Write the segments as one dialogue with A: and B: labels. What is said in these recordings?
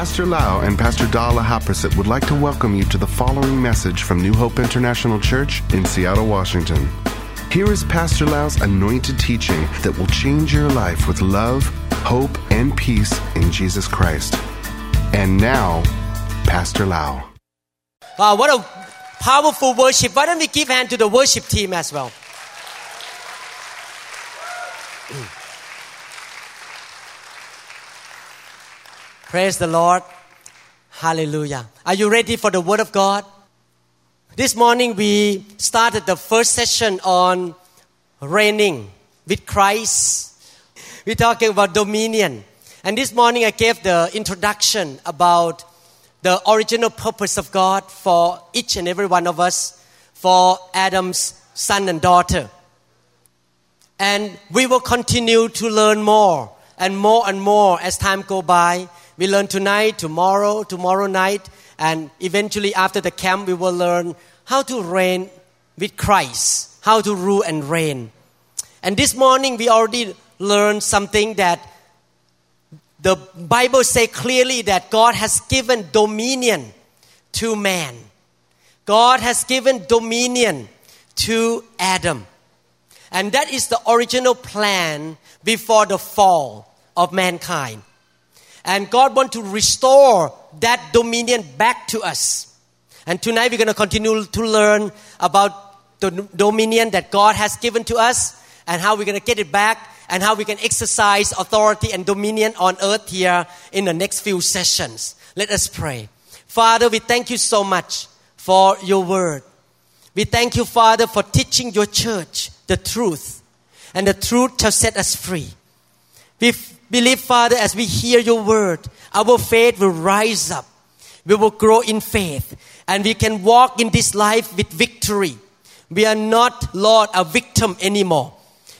A: Pastor Lau and Pastor Dala Haprasit would like to welcome you to the following message from New Hope International Church in Seattle, Washington. Here is Pastor Lau's anointed teaching that will change your life with love, hope, and peace in Jesus Christ. And now, Pastor Lau.
B: Wow, what a powerful worship. Why don't we give hand to the worship team as well? Praise the Lord. Hallelujah. Are you ready for the Word of God? This morning we started the first session on reigning with Christ. We're talking about dominion. And this morning I gave the introduction about the original purpose of God for each and every one of us, for Adam's son and daughter. And we will continue to learn more and more and more as time go by we learn tonight, tomorrow, tomorrow night, and eventually after the camp, we will learn how to reign with Christ, how to rule and reign. And this morning, we already learned something that the Bible say clearly that God has given dominion to man. God has given dominion to Adam. And that is the original plan before the fall of mankind. And God wants to restore that dominion back to us. And tonight we're going to continue to learn about the dominion that God has given to us and how we're going to get it back and how we can exercise authority and dominion on earth here in the next few sessions. Let us pray. Father, we thank you so much for your word. We thank you, Father, for teaching your church the truth, and the truth shall set us free. We believe, Father, as we hear your word, our faith will rise up. We will grow in faith and we can walk in this life with victory. We are not, Lord, a victim anymore.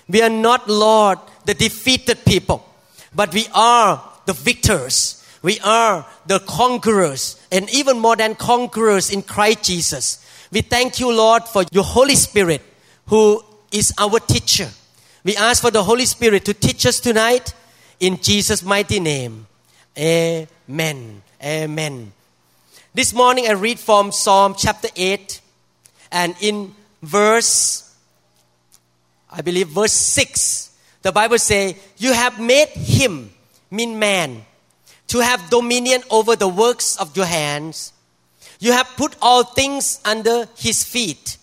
B: We are not, Lord, the defeated people, but we are the victors. We are the conquerors and even more than conquerors in Christ Jesus. We thank you, Lord, for your Holy Spirit who is our teacher. We ask for the Holy Spirit to teach us tonight in Jesus' mighty name. Amen. Amen. This morning I read from Psalm chapter 8 and in verse, I believe verse 6, the Bible says, You have made him, mean man, to have dominion over the works of your hands. You have put all things under his feet.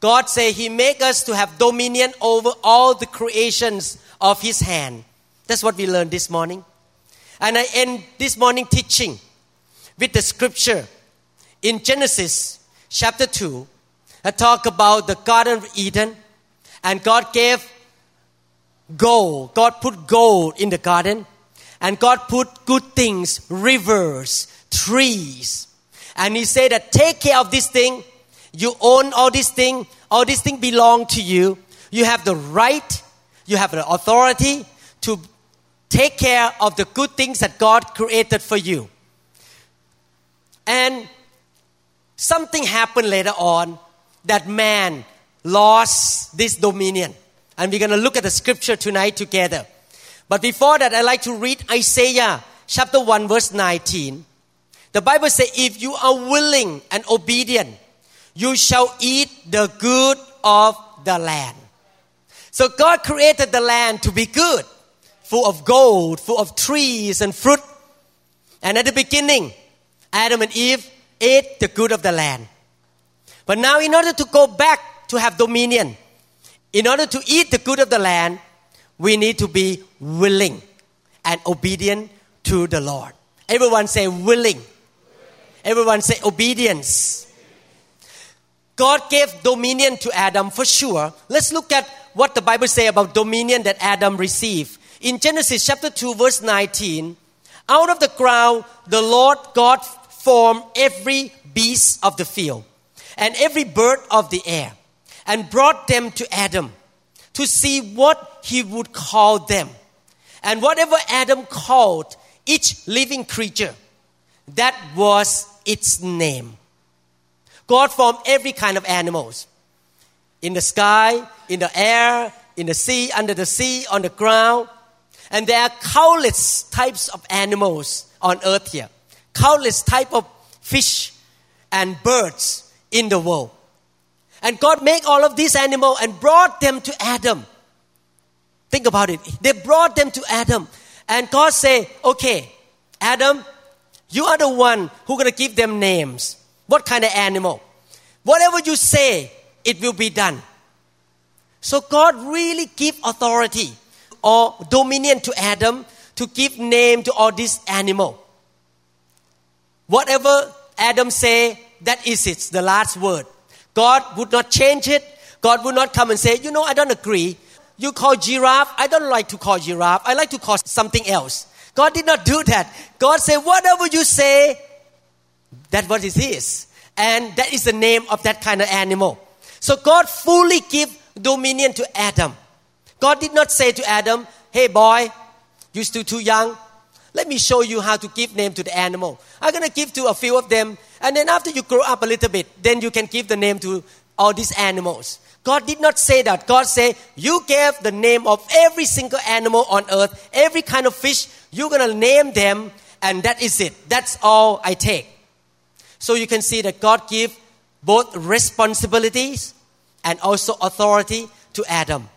B: God say he make us to have dominion over all the creations of his hand. That's what we learned this morning. And I end this morning teaching with the scripture in Genesis chapter 2. I talk about the Garden of Eden and God gave gold. God put gold in the garden and God put good things, rivers, trees. And He said that take care of this thing. You own all these things. All these things belong to you. You have the right, you have the authority to take care of the good things that God created for you. And something happened later on that man lost this dominion. And we're going to look at the scripture tonight together. But before that, I'd like to read Isaiah chapter 1, verse 19. The Bible says, If you are willing and obedient, you shall eat the good of the land. So God created the land to be good full of gold, full of trees and fruit. And at the beginning, Adam and Eve ate the good of the land. But now, in order to go back to have dominion, in order to eat the good of the land, we need to be willing and obedient to the Lord. Everyone say willing. Everyone say obedience. God gave dominion to Adam for sure. Let's look at what the Bible say about dominion that Adam received in Genesis chapter 2, verse 19, out of the ground the Lord God formed every beast of the field and every bird of the air and brought them to Adam to see what he would call them. And whatever Adam called each living creature, that was its name. God formed every kind of animals in the sky, in the air, in the sea, under the sea, on the ground. And there are countless types of animals on earth here. Countless type of fish and birds in the world. And God made all of these animals and brought them to Adam. Think about it. They brought them to Adam. And God said, okay, Adam, you are the one who gonna give them names. What kind of animal? Whatever you say, it will be done. So God really give authority or dominion to Adam to give name to all these animal. Whatever Adam say, that is it, the last word. God would not change it. God would not come and say, you know, I don't agree. You call giraffe, I don't like to call giraffe. I like to call something else. God did not do that. God said, whatever you say, that's what it is. And that is the name of that kind of animal. So God fully give dominion to Adam. God did not say to Adam, hey boy, you're still too young. Let me show you how to give name to the animal. I'm going to give to a few of them. And then after you grow up a little bit, then you can give the name to all these animals. God did not say that. God said, You gave the name of every single animal on earth, every kind of fish, you're going to name them, and that is it. That's all I take. So you can see that God gave both responsibilities and also authority to Adam.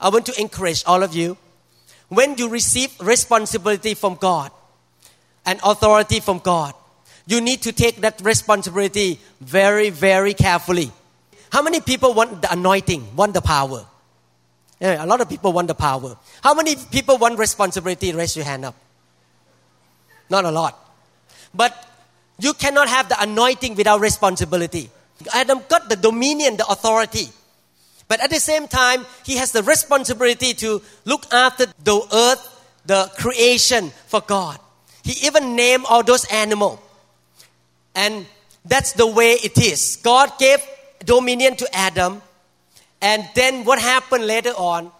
B: I want to encourage all of you when you receive responsibility from God and authority from God, you need to take that responsibility very, very carefully. How many people want the anointing, want the power? Yeah, a lot of people want the power. How many people want responsibility? Raise your hand up. Not a lot. But you cannot have the anointing without responsibility. Adam got the dominion, the authority. But at the same time, he has the responsibility to look after the earth, the creation for God. He even named all those animals. And that's the way it is. God gave dominion to Adam. And then what happened later on,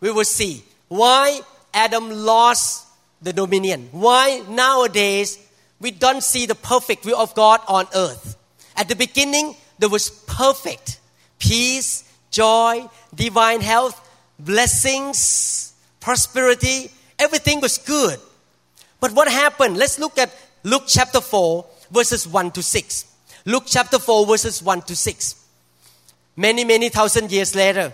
B: we will see why Adam lost the dominion. Why nowadays we don't see the perfect will of God on earth. At the beginning, there was perfect peace, joy, divine health, blessings, prosperity. Everything was good. But what happened? Let's look at Luke chapter 4, verses 1 to 6. Luke chapter 4, verses 1 to 6. Many, many thousand years later,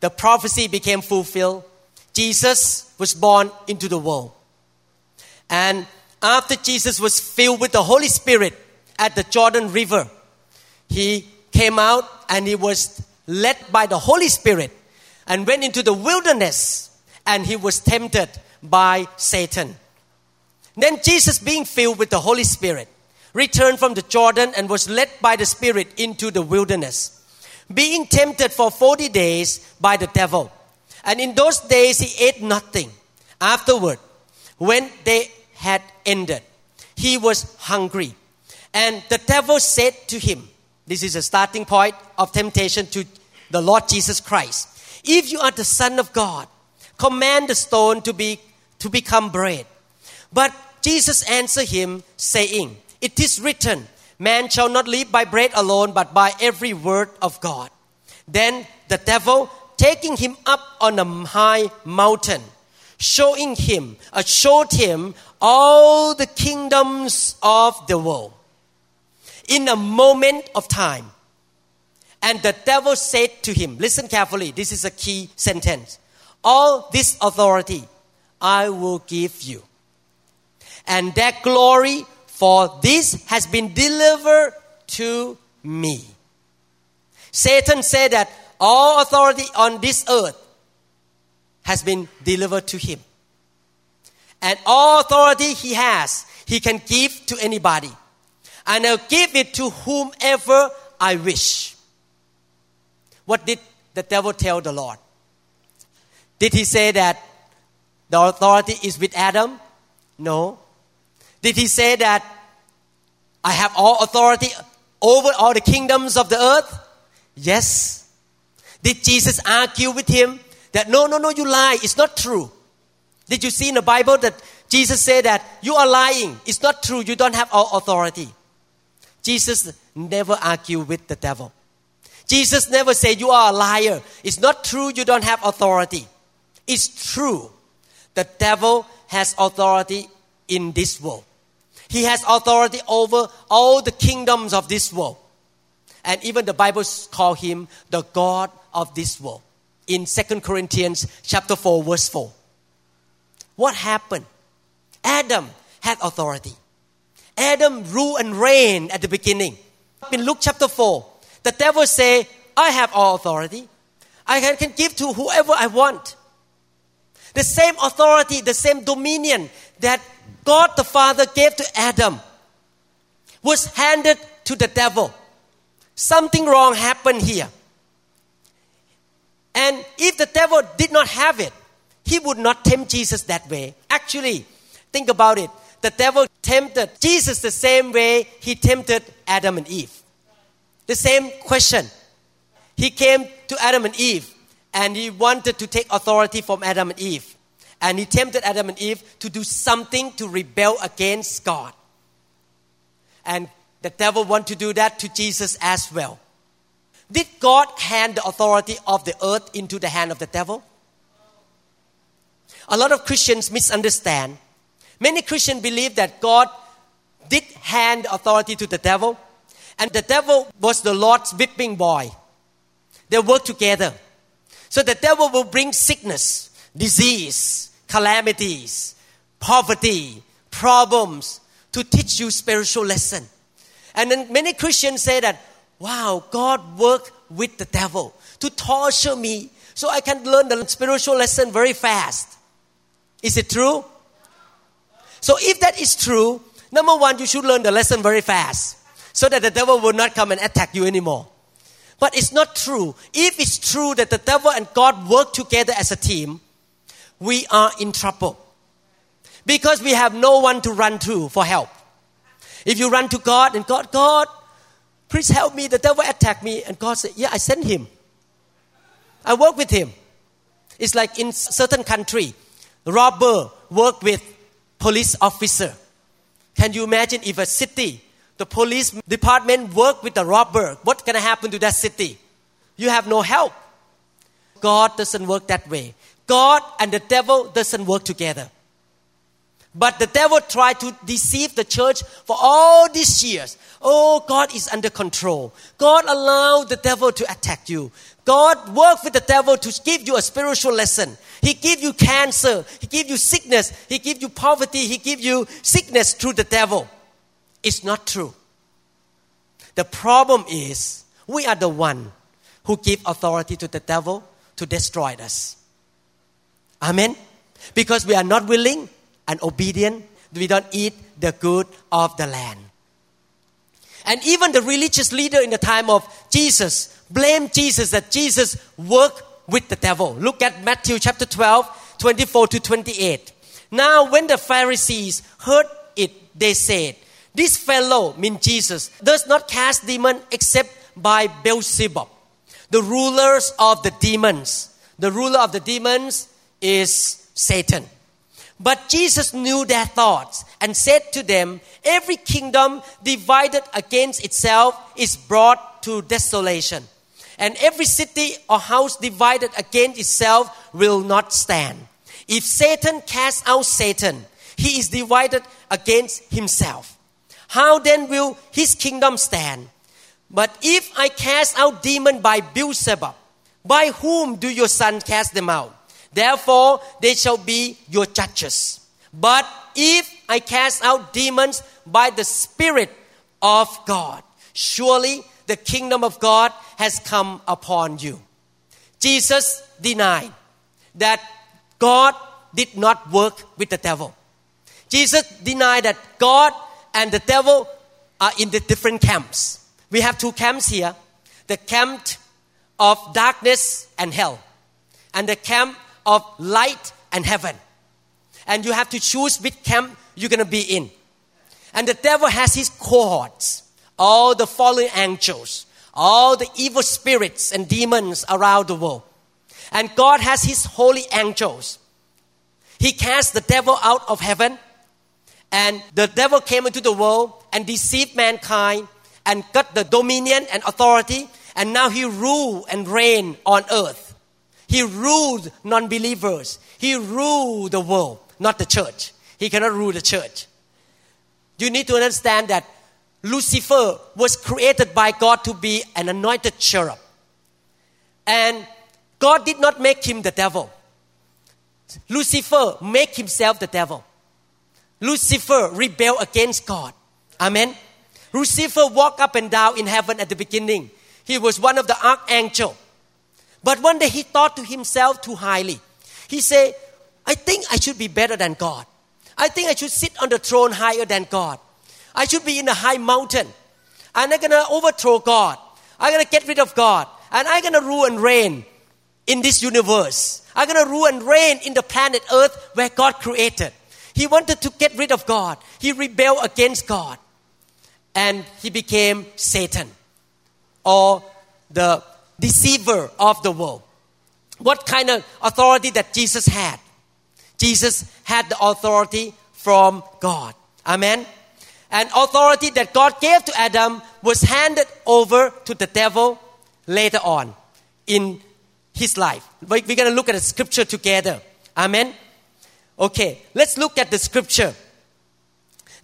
B: the prophecy became fulfilled. Jesus was born into the world. And after Jesus was filled with the Holy Spirit at the Jordan River, he came out and he was led by the Holy Spirit and went into the wilderness and he was tempted by Satan. Then Jesus, being filled with the Holy Spirit, returned from the Jordan and was led by the Spirit into the wilderness, being tempted for 40 days by the devil. And in those days he ate nothing. Afterward, when they had ended, he was hungry. And the devil said to him, This is a starting point of temptation to the Lord Jesus Christ. If you are the Son of God, command the stone to, be, to become bread. But Jesus answered him, saying, It is written, Man shall not live by bread alone, but by every word of God. Then the devil, taking him up on a high mountain, showing him, uh, showed him all the kingdoms of the world in a moment of time and the devil said to him, listen carefully, this is a key sentence. All this authority I will give you. And that glory for this has been delivered to me. Satan said that all authority on this earth has been delivered to him. And all authority he has, he can give to anybody. And I'll give it to whomever I wish. What did the devil tell the Lord? Did he say that the authority is with Adam? No. Did he say that I have all authority over all the kingdoms of the earth? Yes. Did Jesus argue with him that no, no, no, you lie, it's not true? Did you see in the Bible that Jesus said that you are lying, it's not true, you don't have all authority? Jesus never argued with the devil. Jesus never said, You are a liar. It's not true you don't have authority. It's true. The devil has authority in this world. He has authority over all the kingdoms of this world. And even the Bible call him the God of this world. In 2 Corinthians chapter 4 verse 4. What happened? Adam had authority. Adam ruled and reigned at the beginning. In Luke chapter 4, the devil say, I have all authority. I can give to whoever I want. The same authority, the same dominion that God the Father gave to Adam was handed to the devil. Something wrong happened here. And if the devil did not have it, he would not tempt Jesus that way. Actually, think about it. The devil tempted Jesus the same way he tempted Adam and Eve. The same question. He came to Adam and Eve and he wanted to take authority from Adam and Eve. And he tempted Adam and Eve to do something to rebel against God. And the devil wanted to do that to Jesus as well. Did God hand the authority of the earth into the hand of the devil? A lot of Christians misunderstand. Many Christians believe that God did hand authority to the devil, and the devil was the Lord's whipping boy. They work together. So the devil will bring sickness, disease, calamities, poverty, problems to teach you spiritual lesson. And then many Christians say that, wow, God worked with the devil to torture me so I can learn the spiritual lesson very fast. Is it true? So if that is true, number one, you should learn the lesson very fast so that the devil will not come and attack you anymore. But it's not true. If it's true that the devil and God work together as a team, we are in trouble. Because we have no one to run to for help. If you run to God and God, God, please help me, the devil attacked me, and God said, Yeah, I sent him. I work with him. It's like in certain country, robber work with police officer. Can you imagine if a city, the police department work with the robber, what's gonna happen to that city? You have no help. God doesn't work that way. God and the devil doesn't work together. But the devil tried to deceive the church for all these years. Oh, God is under control. God allowed the devil to attack you. God worked with the devil to give you a spiritual lesson. He give you cancer. He give you sickness. He give you poverty. He give you sickness through the devil. It's not true. The problem is we are the one who give authority to the devil to destroy us. Amen. Because we are not willing and obedient, we don't eat the good of the land. And even the religious leader in the time of Jesus blamed Jesus that Jesus worked with the devil. Look at Matthew chapter 12, 24 to 28. Now, when the Pharisees heard it, they said, This fellow, mean Jesus, does not cast demon except by Beelzebub, the rulers of the demons. The ruler of the demons is Satan. But Jesus knew their thoughts and said to them, Every kingdom divided against itself is brought to desolation and every city or house divided against itself will not stand. If Satan casts out Satan, he is divided against himself. How then will his kingdom stand? But if I cast out demon by Beelzebub, by whom do your son cast them out? Therefore they shall be your judges. But if I cast out demons by the Spirit of God, surely the kingdom of God has come upon you. Jesus denied that God did not work with the devil. Jesus denied that God and the devil are in the different camps. We have two camps here the camp of darkness and hell, and the camp of light and heaven. And you have to choose which camp you're going to be in. And the devil has his cohorts all the fallen angels, all the evil spirits and demons around the world. And God has His holy angels. He cast the devil out of heaven, and the devil came into the world and deceived mankind and got the dominion and authority, and now he rule and reign on earth. He ruled non believers. He ruled the world, not the church. He cannot rule the church. you need to understand that Lucifer was created by God to be an anointed cherub. And God did not make him the devil. Lucifer make himself the devil. Lucifer rebelled against God. Amen. Lucifer walked up and down in heaven at the beginning. He was one of the archangel. But one day he thought to himself too highly. He said, I think I should be better than God. I think I should sit on the throne higher than God. I should be in a high mountain. And I'm going to overthrow God. I'm going to get rid of God. And I'm going to rule and reign in this universe. I'm going to rule and reign in the planet Earth where God created. He wanted to get rid of God. He rebelled against God. And he became Satan or the deceiver of the world. What kind of authority that Jesus had? Jesus had the authority from God. Amen. And authority that God gave to Adam was handed over to the devil later on in his life. We're going to look at the scripture together. Amen. Okay, let's look at the scripture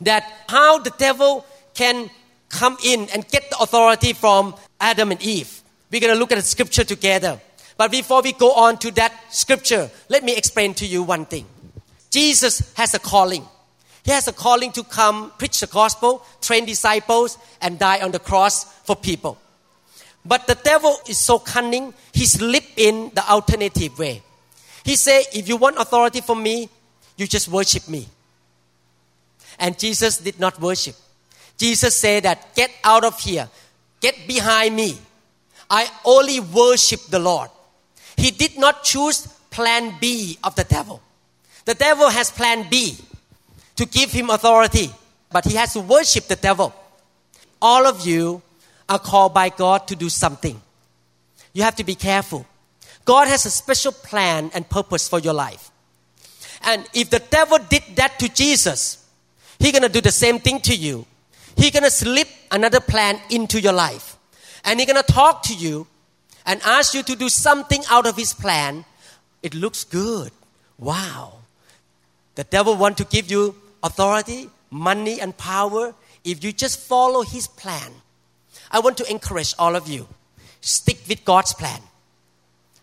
B: that how the devil can come in and get the authority from Adam and Eve. We're going to look at scripture together. But before we go on to that scripture, let me explain to you one thing. Jesus has a calling. He has a calling to come preach the gospel, train disciples, and die on the cross for people. But the devil is so cunning, he slipped in the alternative way. He said, If you want authority from me, you just worship me. And Jesus did not worship. Jesus said that, Get out of here, get behind me. I only worship the Lord. He did not choose plan B of the devil. The devil has plan B to give him authority, but he has to worship the devil. All of you are called by God to do something. You have to be careful. God has a special plan and purpose for your life. And if the devil did that to Jesus, he's gonna do the same thing to you. He's gonna slip another plan into your life. And he's gonna talk to you and ask you to do something out of his plan. It looks good. Wow. The devil want to give you authority, money, and power if you just follow his plan. I want to encourage all of you stick with God's plan.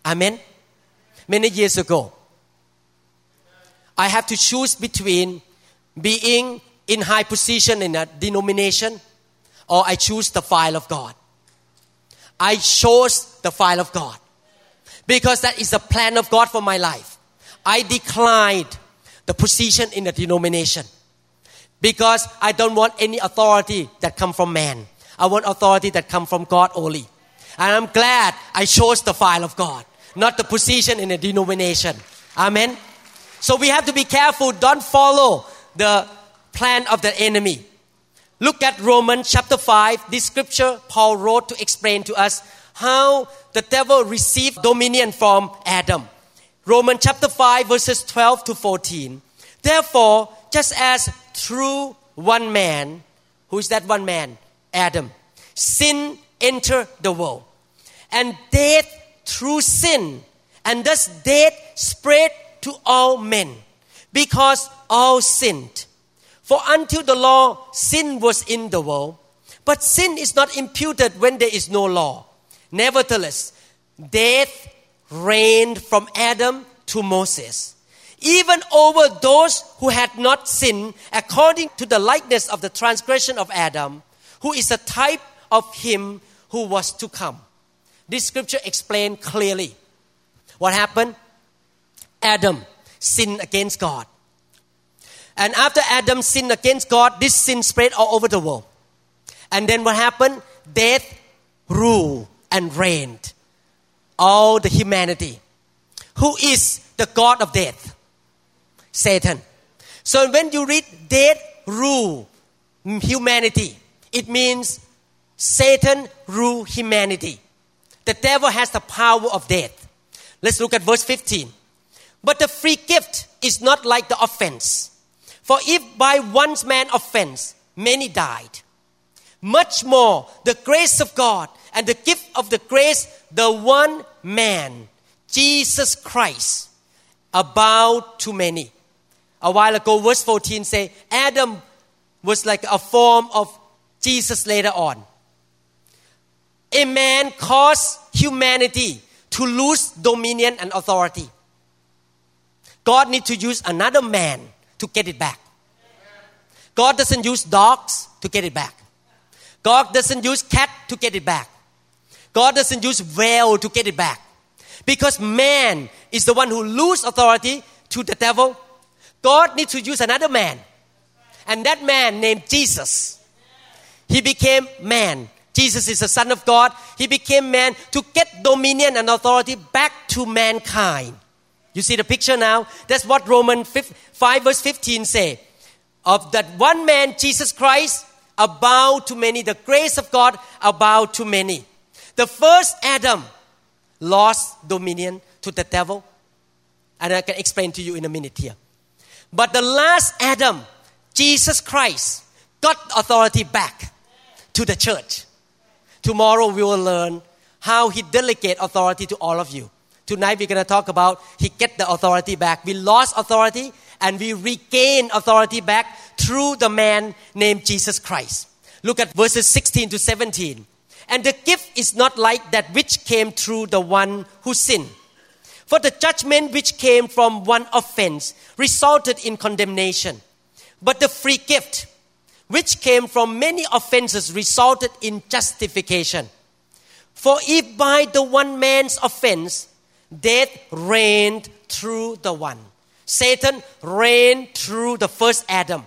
B: Amen. Many years ago, I have to choose between being in high position in a denomination or I choose the file of God. I chose the file of God because that is the plan of God for my life. I declined the position in the denomination because I don't want any authority that come from man. I want authority that come from God only. And I'm glad I chose the file of God, not the position in the denomination. Amen. So we have to be careful. Don't follow the plan of the enemy. Look at Romans chapter 5. This scripture Paul wrote to explain to us how the devil received dominion from Adam. Romans chapter 5, verses 12 to 14. Therefore, just as through one man, who is that one man? Adam. Sin entered the world. And death through sin. And thus death spread to all men because all sinned. For until the law, sin was in the world. But sin is not imputed when there is no law. Nevertheless, death reigned from Adam to Moses, even over those who had not sinned according to the likeness of the transgression of Adam, who is a type of him who was to come. This scripture explained clearly what happened. Adam sinned against God. And after Adam sinned against God, this sin spread all over the world. And then what happened? Death ruled and reigned all the humanity. Who is the God of death? Satan. So when you read death rule humanity, it means Satan rule humanity. The devil has the power of death. Let's look at verse 15. But the free gift is not like the offense. For if by one man's offense many died, much more the grace of God and the gift of the grace, the one man, Jesus Christ, about to many. A while ago, verse 14 say, Adam was like a form of Jesus later on. A man caused humanity to lose dominion and authority. God need to use another man to get it back. God doesn't use dogs to get it back. God doesn't use cat to get it back. God doesn't use whale to get it back. Because man is the one who lose authority to the devil. God needs to use another man. And that man named Jesus. He became man. Jesus is the Son of God. He became man to get dominion and authority back to mankind. You see the picture now? That's what Romans 5 verse 15 say. Of that one man, Jesus Christ, about to many. The grace of God about to many. The first Adam lost dominion to the devil. And I can explain to you in a minute here. But the last Adam, Jesus Christ, got authority back to the church. Tomorrow we will learn how he delegate authority to all of you. Tonight we're going to talk about he get the authority back. We lost authority and we regain authority back through the man named Jesus Christ. Look at verses 16 to 17. And the gift is not like that which came through the one who sinned. For the judgment which came from one offense resulted in condemnation. But the free gift which came from many offenses resulted in justification. For if by the one man's offense death reigned through the one, Satan reigned through the first Adam,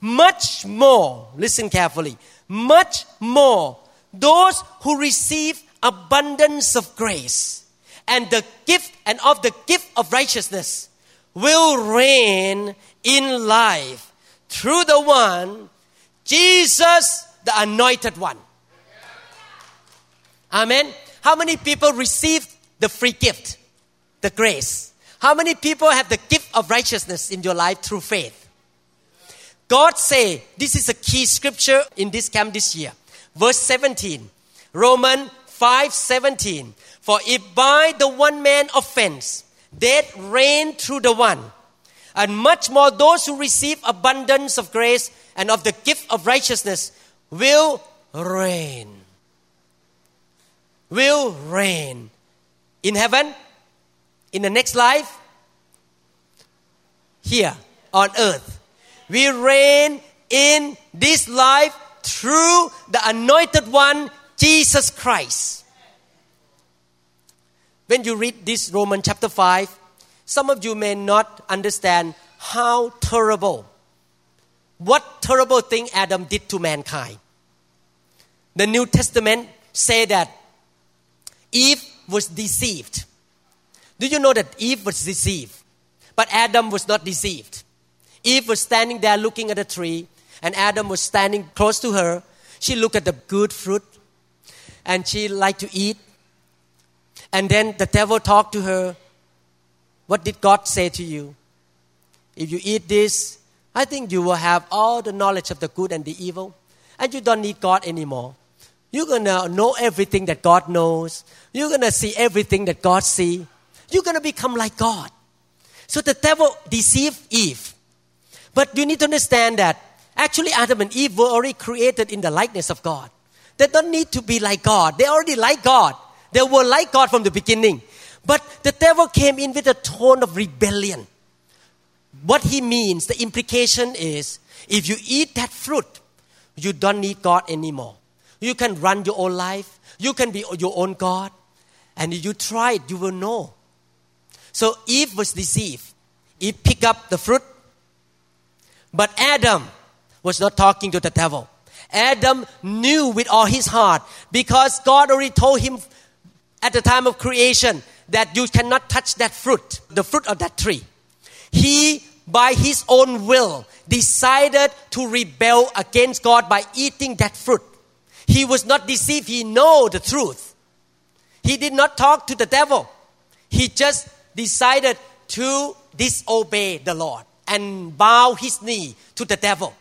B: much more, listen carefully, much more those who receive abundance of grace and the gift and of the gift of righteousness will reign in life through the one Jesus the anointed one. Amen. How many people received the free gift the grace. How many people have the gift of righteousness in your life through faith? God say this is a key scripture in this camp this year. Verse 17 Romans 5:17 For if by the one man offense death reigned through the one and much more those who receive abundance of grace and of the gift of righteousness will reign. Will reign in heaven in the next life here on earth we reign in this life through the anointed one, Jesus Christ. When you read this Roman chapter 5, some of you may not understand how terrible, what terrible thing Adam did to mankind. The New Testament say that Eve was deceived. Do you know that Eve was deceived? But Adam was not deceived. Eve was standing there looking at a tree, and Adam was standing close to her. She looked at the good fruit, and she liked to eat. And then the devil talked to her. What did God say to you? If you eat this, I think you will have all the knowledge of the good and the evil, and you don't need God anymore. You're gonna know everything that God knows. You're gonna see everything that God sees. You're gonna become like God. So the devil deceived Eve. But you need to understand that actually Adam and Eve were already created in the likeness of God. They don't need to be like God. They already like God. They were like God from the beginning. But the devil came in with a tone of rebellion. What he means, the implication is if you eat that fruit, you don't need God anymore. You can run your own life. You can be your own God. And if you try it, you will know. So Eve was deceived. Eve picked up the fruit but Adam was not talking to the devil. Adam knew with all his heart because God already told him at the time of creation that you cannot touch that fruit, the fruit of that tree. He, by his own will, decided to rebel against God by eating that fruit. He was not deceived, he know the truth. He did not talk to the devil. He just decided to disobey the Lord and bow his knee to the devil.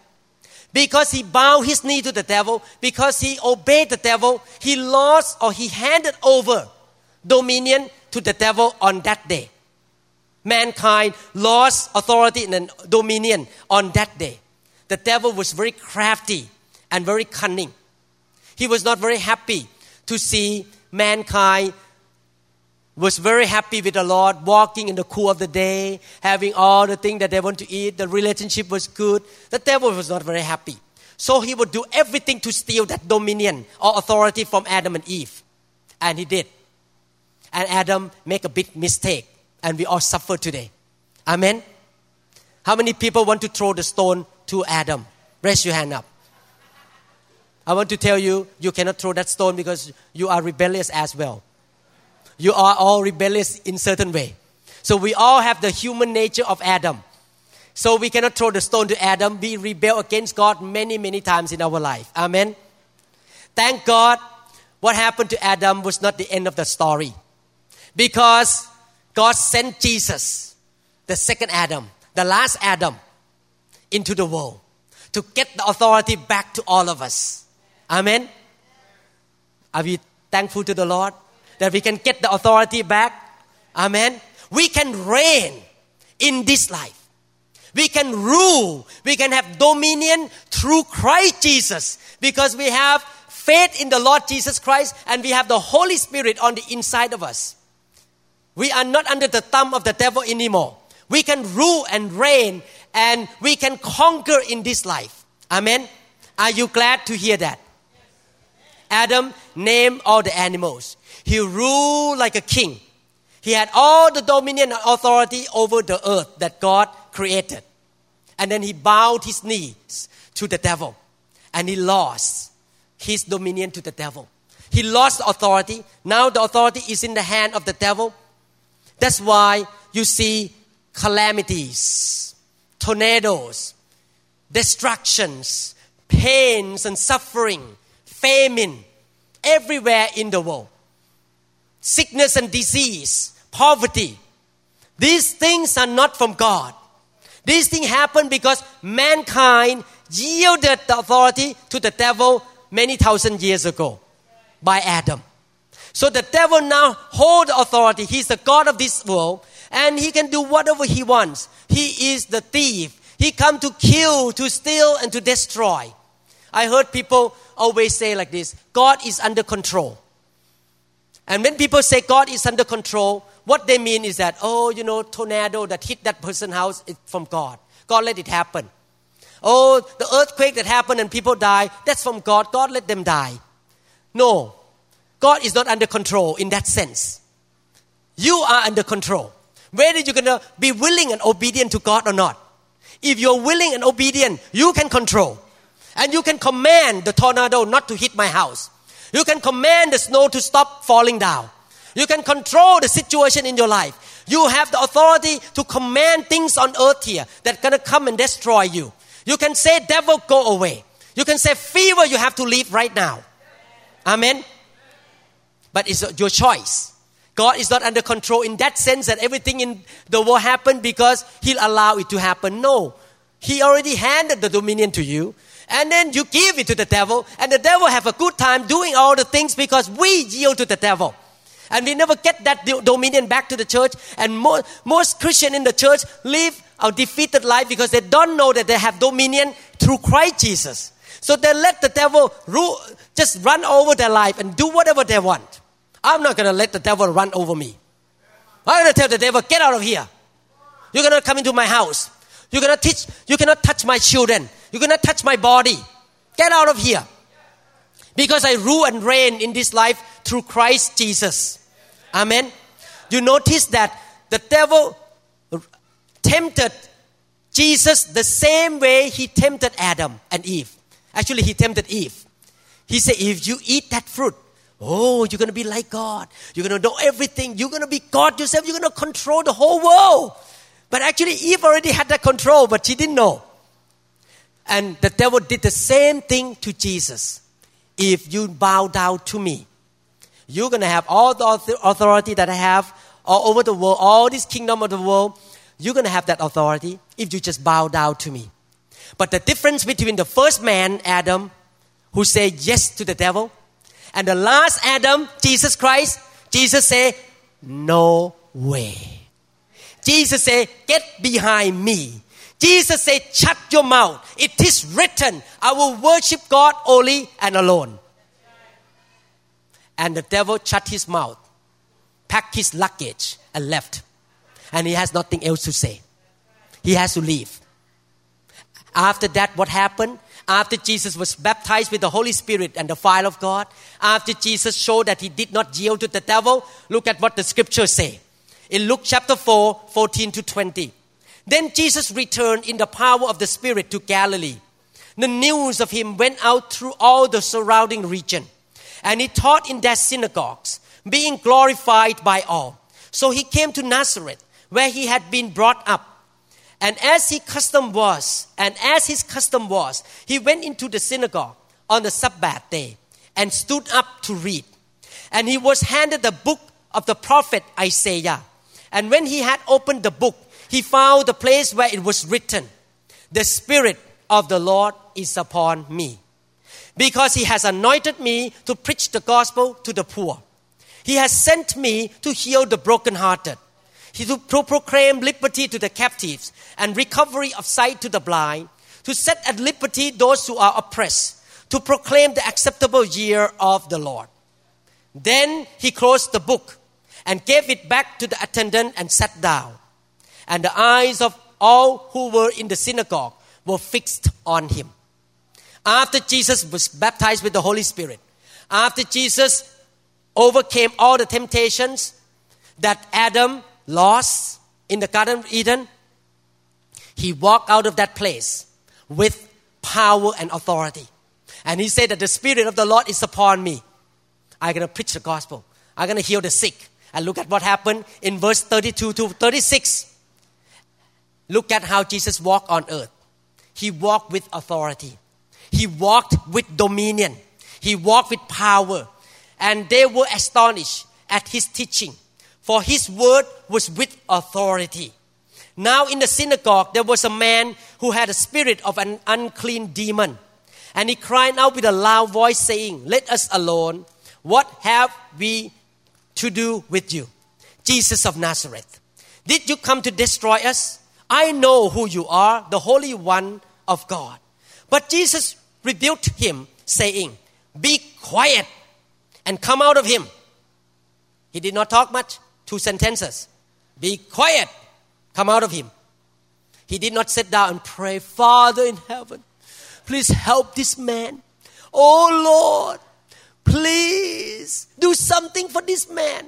B: Because he bowed his knee to the devil, because he obeyed the devil, he lost or he handed over dominion to the devil on that day. Mankind lost authority and dominion on that day. the devil was very crafty and very cunning. He was not very happy to see mankind was very happy with the Lord, walking in the cool of the day, having all the things that they want to eat. The relationship was good. The devil was not very happy. So he would do everything to steal that dominion or authority from Adam and Eve. And he did. And Adam make a big mistake. And we all suffer today. Amen. How many people want to throw the stone to Adam? Raise your hand up. I want to tell you, you cannot throw that stone because you are rebellious as well. You are all rebellious in certain way. So we all have the human nature of Adam. So we cannot throw the stone to Adam. We rebel against God many, many times in our life. Amen. Thank God what happened to Adam was not the end of the story. Because God sent Jesus, the second Adam, the last Adam, into the world to get the authority back to all of us. Amen. Are we thankful to the Lord that we can get the authority back? Amen. We can reign in this life. We can rule. We can have dominion through Christ Jesus because we have faith in the Lord Jesus Christ and we have the Holy Spirit on the inside of us. We are not under the thumb of the devil anymore. We can rule and reign and we can conquer in this life. Amen. Are you glad to hear that? Adam named all the animals. He ruled like a king. He had all the dominion and authority over the earth that God created. And then he bowed his knees to the devil. And he lost his dominion to the devil. He lost authority. Now the authority is in the hand of the devil. That's why you see calamities, tornadoes, destructions, pains and suffering, famine everywhere in the world. Sickness and disease, poverty. These things are not from God. These things happen because mankind yielded the authority to the devil many thousand years ago by Adam. So the devil now holds authority. He's the God of this world and he can do whatever he wants. He is the thief. He come to kill, to steal and to destroy. I heard people always say like this, God is under control. And when people say God is under control, what they mean is that, oh, you know, tornado that hit that person's house is from God. God let it happen. Oh, the earthquake that happened and people die, that's from God. God let them die. No, God is not under control in that sense. You are under control. Whether you're going to be willing and obedient to God or not. If you're willing and obedient, you can control. And you can command the tornado not to hit my house. You can command the snow to stop falling down. You can control the situation in your life. You have the authority to command things on earth here that gonna come and destroy you. You can say, devil, go away. You can say, fever, you have to leave right now. Amen. But it's your choice. God is not under control in that sense that everything in the world happened because He'll allow it to happen. No. He already handed the dominion to you and then you give it to the devil and the devil have a good time doing all the things because we yield to the devil. And we never get that dominion back to the church. And most, most christian in the church live a defeated life because they don't know that they have dominion through christ jesus. So they let the devil rule, just run over their life and do whatever they want. I'm not going to let the devil run over me. I'm going to tell the devil get out of here. You're going to come into my house. You're going to teach you cannot touch my children going to touch my body. Get out of here. Because I rule and reign in this life through Christ Jesus. Amen. You notice that the devil tempted Jesus the same way he tempted Adam and Eve. Actually, he tempted Eve. He said, If you eat that fruit, oh, you're going to be like God. You're going to know everything. You're going to be God yourself. You're going to control the whole world. But actually, Eve already had that control, but she didn't know. And the devil did the same thing to Jesus. If you bow down to me, you're going to have all the authority that I have all over the world, all this kingdom of the world. You're going to have that authority if you just bow down to me. But the difference between the first man, Adam, who said yes to the devil, and the last Adam, Jesus Christ, Jesus said, No way. Jesus said, Get behind me. Jesus said, Shut your mouth. It is written, I will worship God only and alone. And the devil shut his mouth, packed his luggage, and left. And he has nothing else to say. He has to leave. After that, what happened? After Jesus was baptized with the Holy Spirit and the fire of God, after Jesus showed that he did not yield to the devil, look at what the scriptures say. In Luke chapter 4, 14 to 20. Then Jesus returned in the power of the Spirit to Galilee. The news of him went out through all the surrounding region, and he taught in their synagogues, being glorified by all. So he came to Nazareth, where he had been brought up. And as his custom was, and as his custom was, he went into the synagogue on the Sabbath day and stood up to read. And he was handed the book of the prophet Isaiah. And when he had opened the book, he found the place where it was written, The Spirit of the Lord is upon me, because he has anointed me to preach the gospel to the poor. He has sent me to heal the brokenhearted, he to proclaim liberty to the captives and recovery of sight to the blind, to set at liberty those who are oppressed, to proclaim the acceptable year of the Lord. Then he closed the book and gave it back to the attendant and sat down. And the eyes of all who were in the synagogue were fixed on him. After Jesus was baptized with the Holy Spirit, after Jesus overcame all the temptations that Adam lost in the Garden of Eden, he walked out of that place with power and authority. And he said that the Spirit of the Lord is upon me. I'm going to preach the gospel. I'm going to heal the sick. And look at what happened in verse 32 to 36. Look at how Jesus walked on earth. He walked with authority. He walked with dominion. He walked with power. And they were astonished at his teaching, for his word was with authority. Now, in the synagogue, there was a man who had a spirit of an unclean demon. And he cried out with a loud voice, saying, Let us alone. What have we to do with you? Jesus of Nazareth. Did you come to destroy us? I know who you are, the Holy One of God. But Jesus rebuked him, saying, Be quiet and come out of him. He did not talk much, two sentences. Be quiet, come out of him. He did not sit down and pray, Father in heaven, please help this man. Oh Lord, please do something for this man.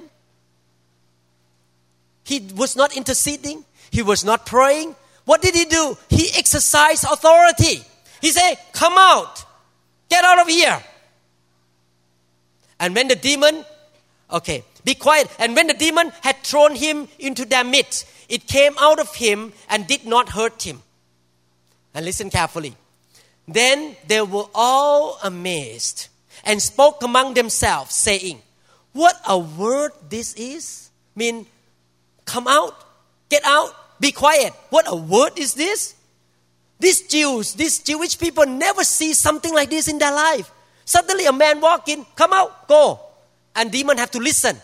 B: He was not interceding. He was not praying. What did he do? He exercised authority. He said, Come out, get out of here. And when the demon, okay, be quiet. And when the demon had thrown him into their midst, it came out of him and did not hurt him. And listen carefully. Then they were all amazed and spoke among themselves, saying, What a word this is! I mean, come out, get out, be quiet. What a word is this? These Jews, these Jewish people never see something like this in their life. Suddenly a man walk in, come out, go. And demon have to listen.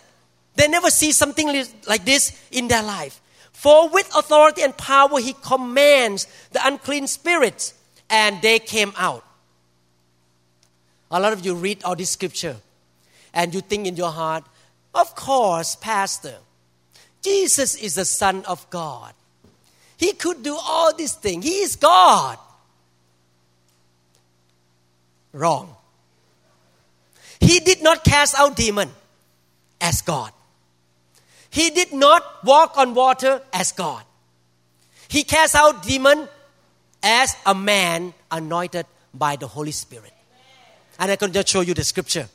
B: They never see something like this in their life. For with authority and power he commands the unclean spirits, and they came out. A lot of you read all this scripture, and you think in your heart, of course, Pastor, Jesus is the Son of God. He could do all these things. He is God. Wrong. He did not cast out demon as God. He did not walk on water as God. He cast out demon as a man anointed by the Holy Spirit. And I can just show you the scripture.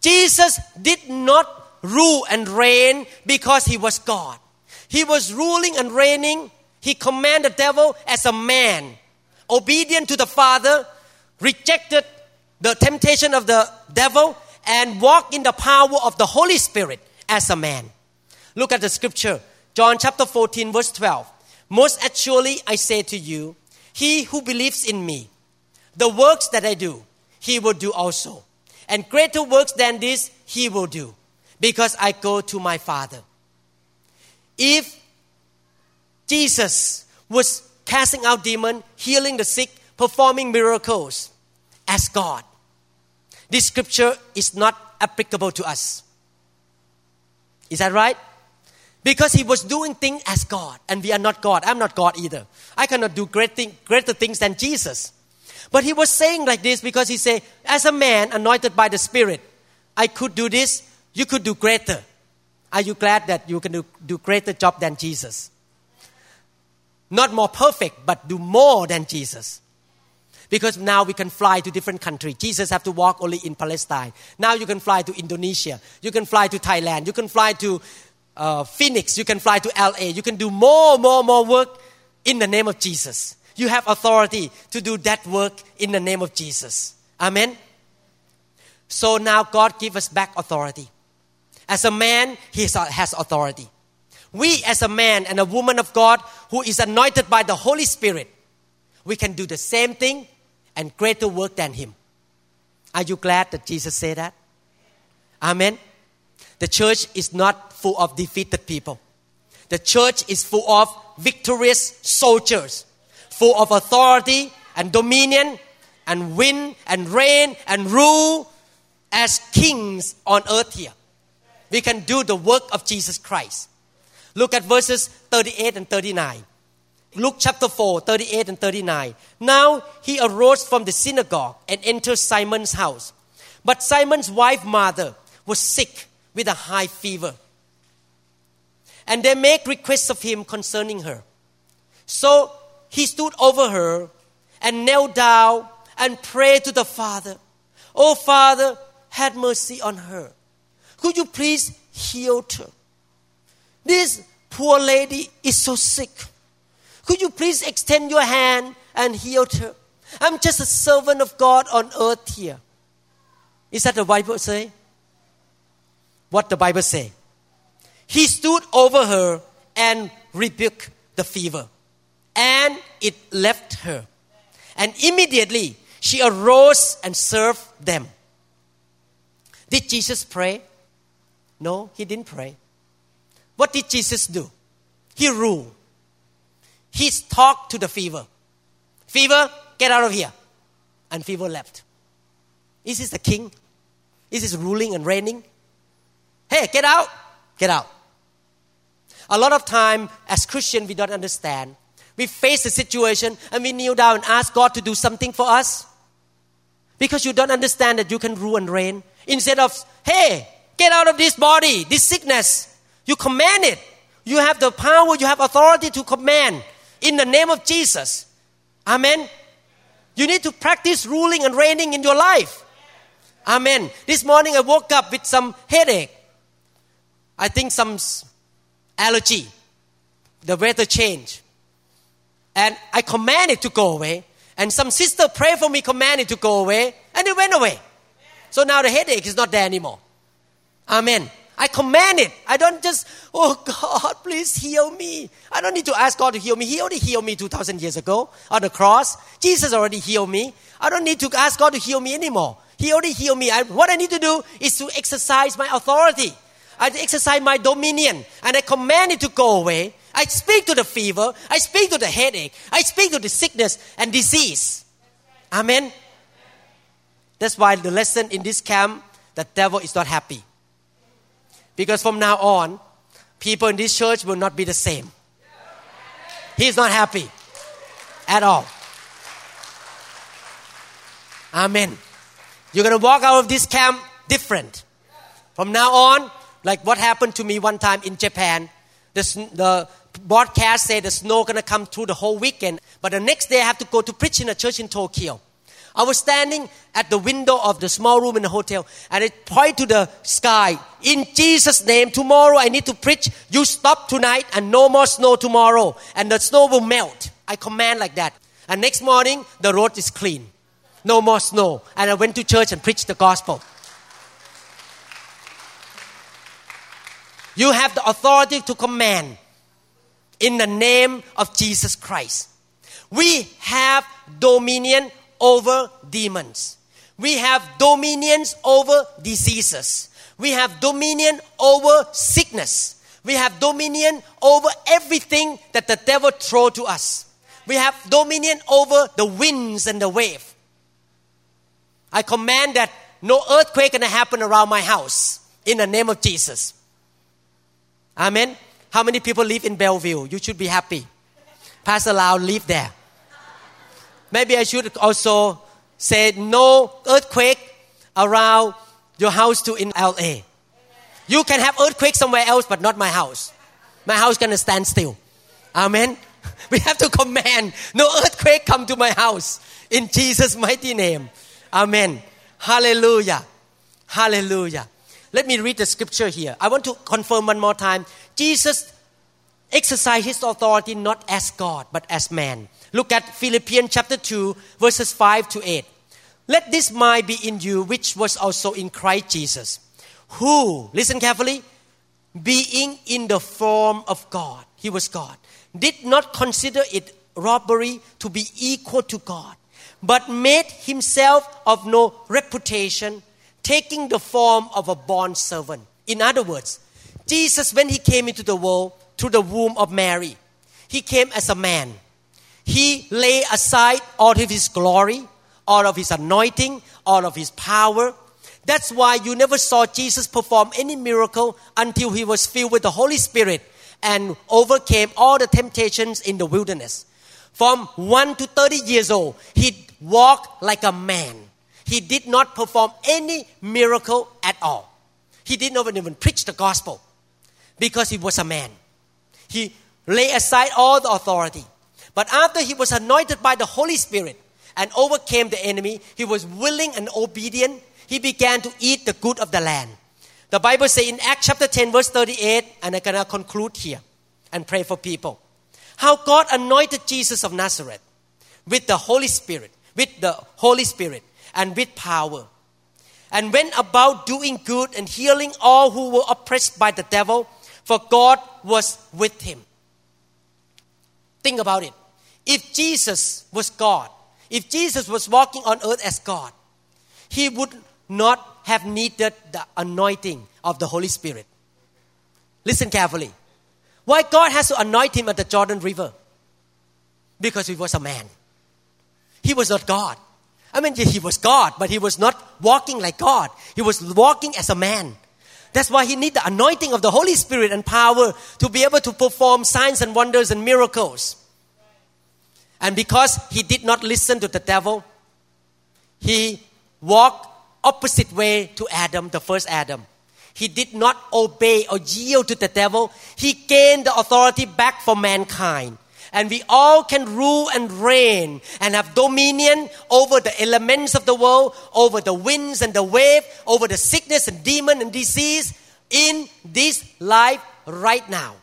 B: Jesus did not rule and reign because he was God. He was ruling and reigning he commanded the devil as a man, obedient to the Father, rejected the temptation of the devil, and walked in the power of the Holy Spirit as a man. Look at the scripture, John chapter 14, verse 12. Most actually, I say to you, he who believes in me, the works that I do, he will do also. And greater works than this, he will do, because I go to my Father. If Jesus was casting out demons, healing the sick, performing miracles as God. This scripture is not applicable to us. Is that right? Because he was doing things as God, and we are not God. I'm not God either. I cannot do great thing, greater things than Jesus. But he was saying like this because he said, as a man anointed by the Spirit, I could do this, you could do greater. Are you glad that you can do, do greater job than Jesus? Not more perfect, but do more than Jesus. Because now we can fly to different countries. Jesus have to walk only in Palestine. Now you can fly to Indonesia. You can fly to Thailand. You can fly to uh, Phoenix. You can fly to LA. You can do more, more, more work in the name of Jesus. You have authority to do that work in the name of Jesus. Amen. So now God give us back authority. As a man, he has authority. We, as a man and a woman of God who is anointed by the Holy Spirit, we can do the same thing and greater work than him. Are you glad that Jesus said that? Amen. The church is not full of defeated people. The church is full of victorious soldiers, full of authority and dominion and win and reign and rule as kings on earth here. We can do the work of Jesus Christ. Look at verses 38 and 39. Luke chapter 4, 38 and 39. Now he arose from the synagogue and entered Simon's house. But Simon's wife, mother, was sick with a high fever. And they make requests of him concerning her. So he stood over her and knelt down and prayed to the Father. Oh, Father, have mercy on her. Could you please heal her? This poor lady is so sick. Could you please extend your hand and heal her? I'm just a servant of God on earth here. Is that the Bible say? What the Bible say? He stood over her and rebuked the fever, and it left her. And immediately she arose and served them. Did Jesus pray? No, he didn't pray. What did Jesus do? He ruled. He talked to the fever. Fever, get out of here. And fever left. Is this the king? Is this ruling and reigning? Hey, get out. Get out. A lot of time as Christian we don't understand. We face the situation and we kneel down and ask God to do something for us. Because you don't understand that you can rule and reign. Instead of, hey, get out of this body, this sickness. You command it. You have the power, you have authority to command in the name of Jesus. Amen. You need to practice ruling and reigning in your life. Amen. This morning I woke up with some headache. I think some allergy. The weather change. And I command it to go away. And some sister prayed for me, command it to go away. And it went away. So now the headache is not there anymore. Amen. I command it. I don't just, oh God, please heal me. I don't need to ask God to heal me. He already healed me 2,000 years ago on the cross. Jesus already healed me. I don't need to ask God to heal me anymore. He already healed me. I, what I need to do is to exercise my authority. I exercise my dominion and I command it to go away. I speak to the fever. I speak to the headache. I speak to the sickness and disease. Amen. That's why the lesson in this camp, the devil is not happy. Because from now on, people in this church will not be the same. He's not happy at all. Amen. You're going to walk out of this camp different. From now on, like what happened to me one time in Japan, the, the broadcast said the snow going to come through the whole weekend, but the next day I have to go to preach in a church in Tokyo. I was standing at the window of the small room in the hotel and I point to the sky. In Jesus' name, tomorrow I need to preach. You stop tonight and no more snow tomorrow. And the snow will melt. I command like that. And next morning, the road is clean. No more snow. And I went to church and preached the gospel. You have the authority to command in the name of Jesus Christ. We have dominion over demons. We have dominions over diseases. We have dominion over sickness. We have dominion over everything that the devil throw to us. We have dominion over the winds and the wave. I command that no earthquake gonna happen around my house in the name of Jesus. Amen. How many people live in Bellevue? You should be happy. Pastor Lau live there. Maybe I should also say no earthquake around your house too in LA. You can have earthquake somewhere else, but not my house. My house gonna stand still. Amen. We have to command no earthquake come to my house in Jesus' mighty name. Amen. Hallelujah. Hallelujah. Let me read the scripture here. I want to confirm one more time. Jesus exercised his authority not as God, but as man. Look at Philippians chapter 2, verses 5 to 8. Let this mind be in you, which was also in Christ Jesus, who, listen carefully, being in the form of God, he was God, did not consider it robbery to be equal to God, but made himself of no reputation, taking the form of a bond servant. In other words, Jesus, when he came into the world through the womb of Mary, he came as a man. He lay aside all of his glory, all of his anointing, all of his power. That's why you never saw Jesus perform any miracle until he was filled with the Holy Spirit and overcame all the temptations in the wilderness. From 1 to 30 years old, he walked like a man. He did not perform any miracle at all. He did not even preach the gospel because he was a man. He lay aside all the authority. But after he was anointed by the Holy Spirit and overcame the enemy, he was willing and obedient. He began to eat the good of the land. The Bible says in Acts chapter 10, verse 38, and I'm going to conclude here and pray for people. How God anointed Jesus of Nazareth with the Holy Spirit, with the Holy Spirit, and with power, and went about doing good and healing all who were oppressed by the devil, for God was with him. Think about it. If Jesus was God, if Jesus was walking on earth as God, he would not have needed the anointing of the Holy Spirit. Listen carefully. Why God has to anoint him at the Jordan River? Because he was a man. He was not God. I mean, he was God, but he was not walking like God. He was walking as a man. That's why he need the anointing of the Holy Spirit and power to be able to perform signs and wonders and miracles. And because he did not listen to the devil, he walked opposite way to Adam, the first Adam. He did not obey or yield to the devil. He gained the authority back for mankind. And we all can rule and reign and have dominion over the elements of the world, over the winds and the wave, over the sickness and demon and disease in this life right now.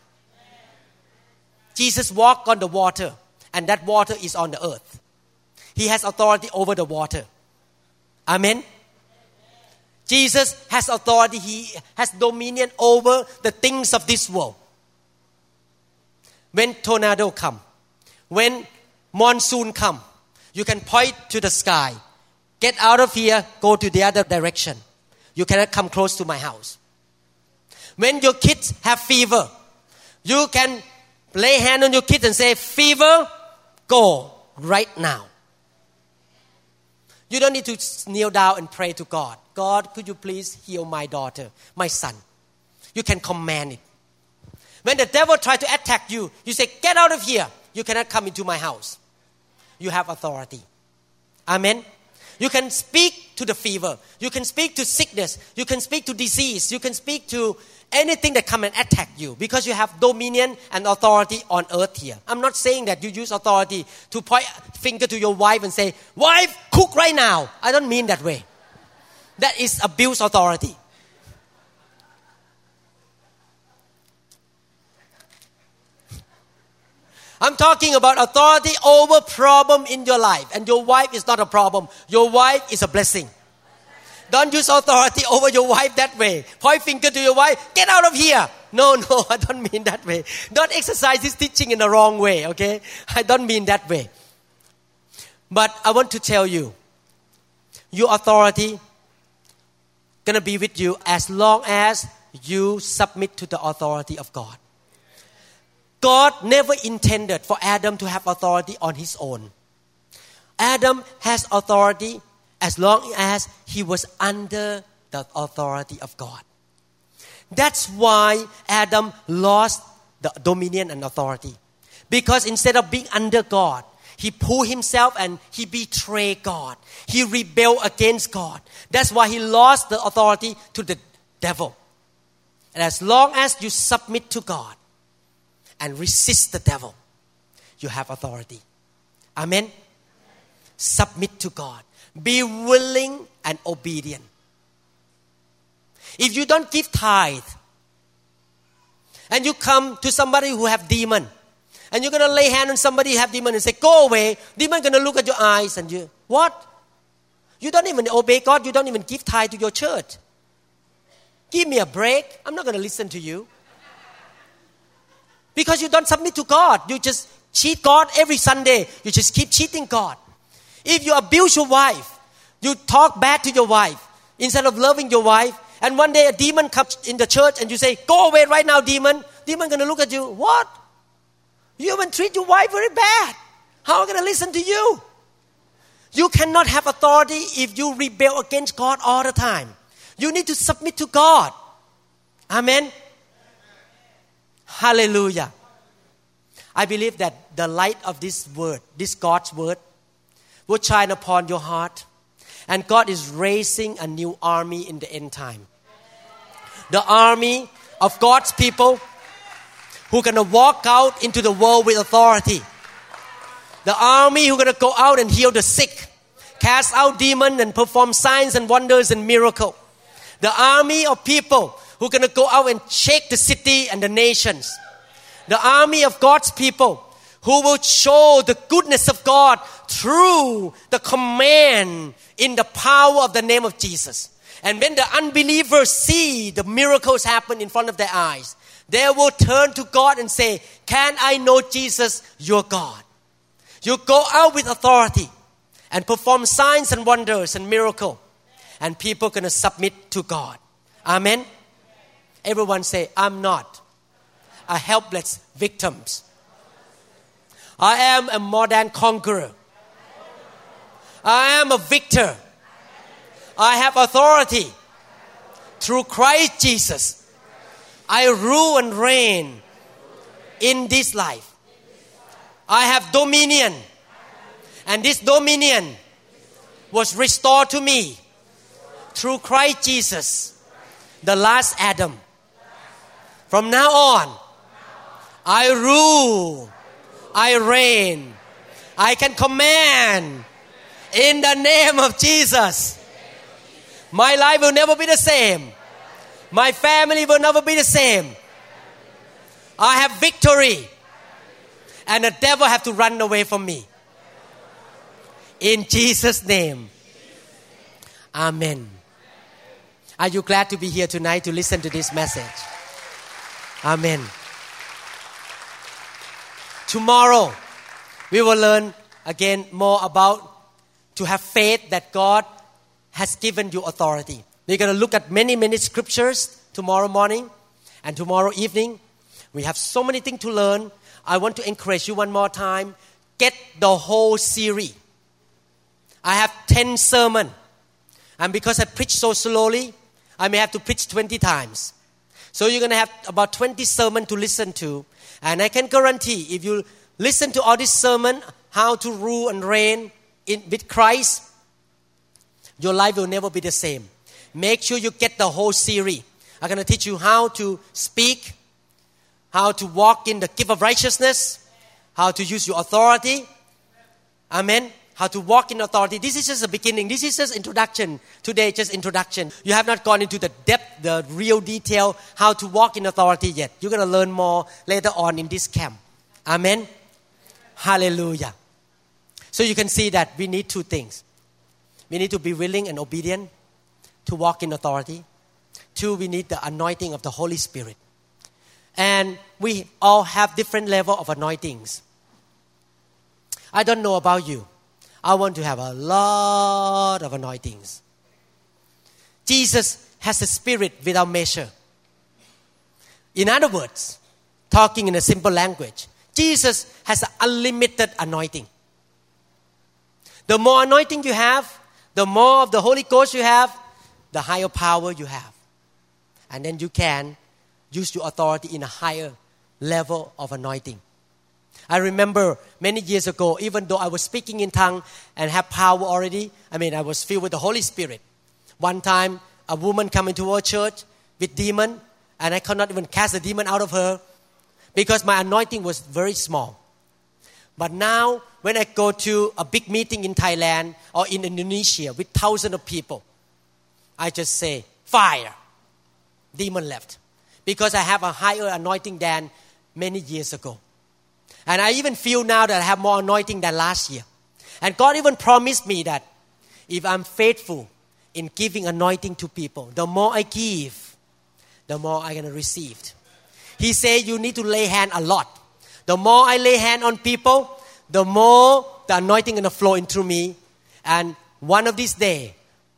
B: Jesus walked on the water, and that water is on the earth. He has authority over the water. Amen. Jesus has authority, he has dominion over the things of this world. When tornado come, when monsoon come, you can point to the sky. Get out of here, go to the other direction. You cannot come close to my house. When your kids have fever, you can lay hand on your kids and say, fever, go right now. You don't need to kneel down and pray to God. God, could you please heal my daughter, my son? You can command it. When the devil tries to attack you, you say, Get out of here. You cannot come into my house. You have authority. Amen. You can speak to the fever. You can speak to sickness. You can speak to disease. You can speak to anything that come and attack you because you have dominion and authority on earth here. I'm not saying that you use authority to point finger to your wife and say, "Wife, cook right now." I don't mean that way. That is abuse authority. I'm talking about authority over problem in your life. And your wife is not a problem. Your wife is a blessing. Don't use authority over your wife that way. Point finger to your wife, get out of here. No, no, I don't mean that way. Don't exercise this teaching in the wrong way, okay? I don't mean that way. But I want to tell you, your authority to be with you as long as you submit to the authority of God. God never intended for Adam to have authority on his own. Adam has authority as long as he was under the authority of God. That's why Adam lost the dominion and authority. Because instead of being under God, he pulled himself and he betrayed God. He rebelled against God. That's why he lost the authority to the devil. And as long as you submit to God and resist the devil, you have authority. Amen. Submit to God. Be willing and obedient. If you don't give tithe, and you come to somebody who have demon, and you're gonna lay hand on somebody who have demon and say, "Go away," demon gonna look at your eyes and you, what? You don't even obey God. You don't even give tithe to your church. Give me a break. I'm not gonna listen to you because you don't submit to God. You just cheat God every Sunday. You just keep cheating God. If you abuse your wife, you talk bad to your wife instead of loving your wife, and one day a demon comes in the church and you say, Go away right now, demon. Demon gonna look at you. What? You even treat your wife very bad. How am I gonna listen to you? You cannot have authority if you rebel against God all the time. You need to submit to God. Amen. Hallelujah. I believe that the light of this word, this God's word, will shine upon your heart and God is raising a new army in the end time. The army of God's people who are going to walk out into the world with authority. The army who are going to go out and heal the sick, cast out demons, and perform signs and wonders and miracles. The army of people who are going to go out and shake the city and the nations. The army of God's people who will show the goodness of God through the command in the power of the name of Jesus. And when the unbelievers see the miracles happen in front of their eyes, they will turn to God and say, Can I know Jesus, your God? You go out with authority and perform signs and wonders and miracle, and people going to submit to God. Amen. Everyone say, I'm not a helpless victim. I am a more than conqueror. I am a victor. I have authority through Christ Jesus. I rule and reign in this life. I have dominion. And this dominion was restored to me through Christ Jesus, the last Adam. From now on, I rule, I reign, I can command in the name of Jesus. My life will never be the same. My family will never be the same. I have victory. And the devil have to run away from me. In Jesus' name. Amen. Are you glad to be here tonight to listen to this message? Amen. Tomorrow, we will learn again more about to have faith that God has given you authority. We're going to look at many, many scriptures tomorrow morning and tomorrow evening. We have so many things to learn. I want to encourage you one more time get the whole series. I have 10 sermon. And because I preach so slowly, I may have to preach 20 times. So you're going to have about 20 sermons to listen to. And I can guarantee if you listen to all this sermon, how to rule and reign, in, with Christ, your life will never be the same. Make sure you get the whole series. I'm going to teach you how to speak, how to walk in the gift of righteousness, how to use your authority. Amen. How to walk in authority. This is just the beginning. This is just introduction. Today, just introduction. You have not gone into the depth, the real detail, how to walk in authority yet. You're going to learn more later on in this camp. Amen. Hallelujah. So you can see that we need two things. We need to be willing and obedient to walk in authority. Two, we need the anointing of the Holy Spirit. And we all have different level of anointings. I don't know about you. I want to have a lot of anointings. Jesus has a spirit without measure. In other words, talking in a simple language. Jesus has an unlimited anointing. The more anointing you have, the more of the Holy Ghost you have, the higher power you have. And then you can use your authority in a higher level of anointing. I remember many years ago, even though I was speaking in tongue and have power already, I mean, I was filled with the Holy Spirit. One time, a woman came into our church with demon, and I could not even cast the demon out of her because my anointing was very small. But now, when I go to a big meeting in Thailand or in Indonesia with thousands of people, I just say, fire. Demon left. Because I have a higher anointing than many years ago. And I even feel now that I have more anointing than last year. And God even promised me that if I'm faithful in giving anointing to people, the more I give, the more I'm going to receive. He said you need to lay hand a lot. The more I lay hand on people, the more the anointing going to flow into me. And one of these days,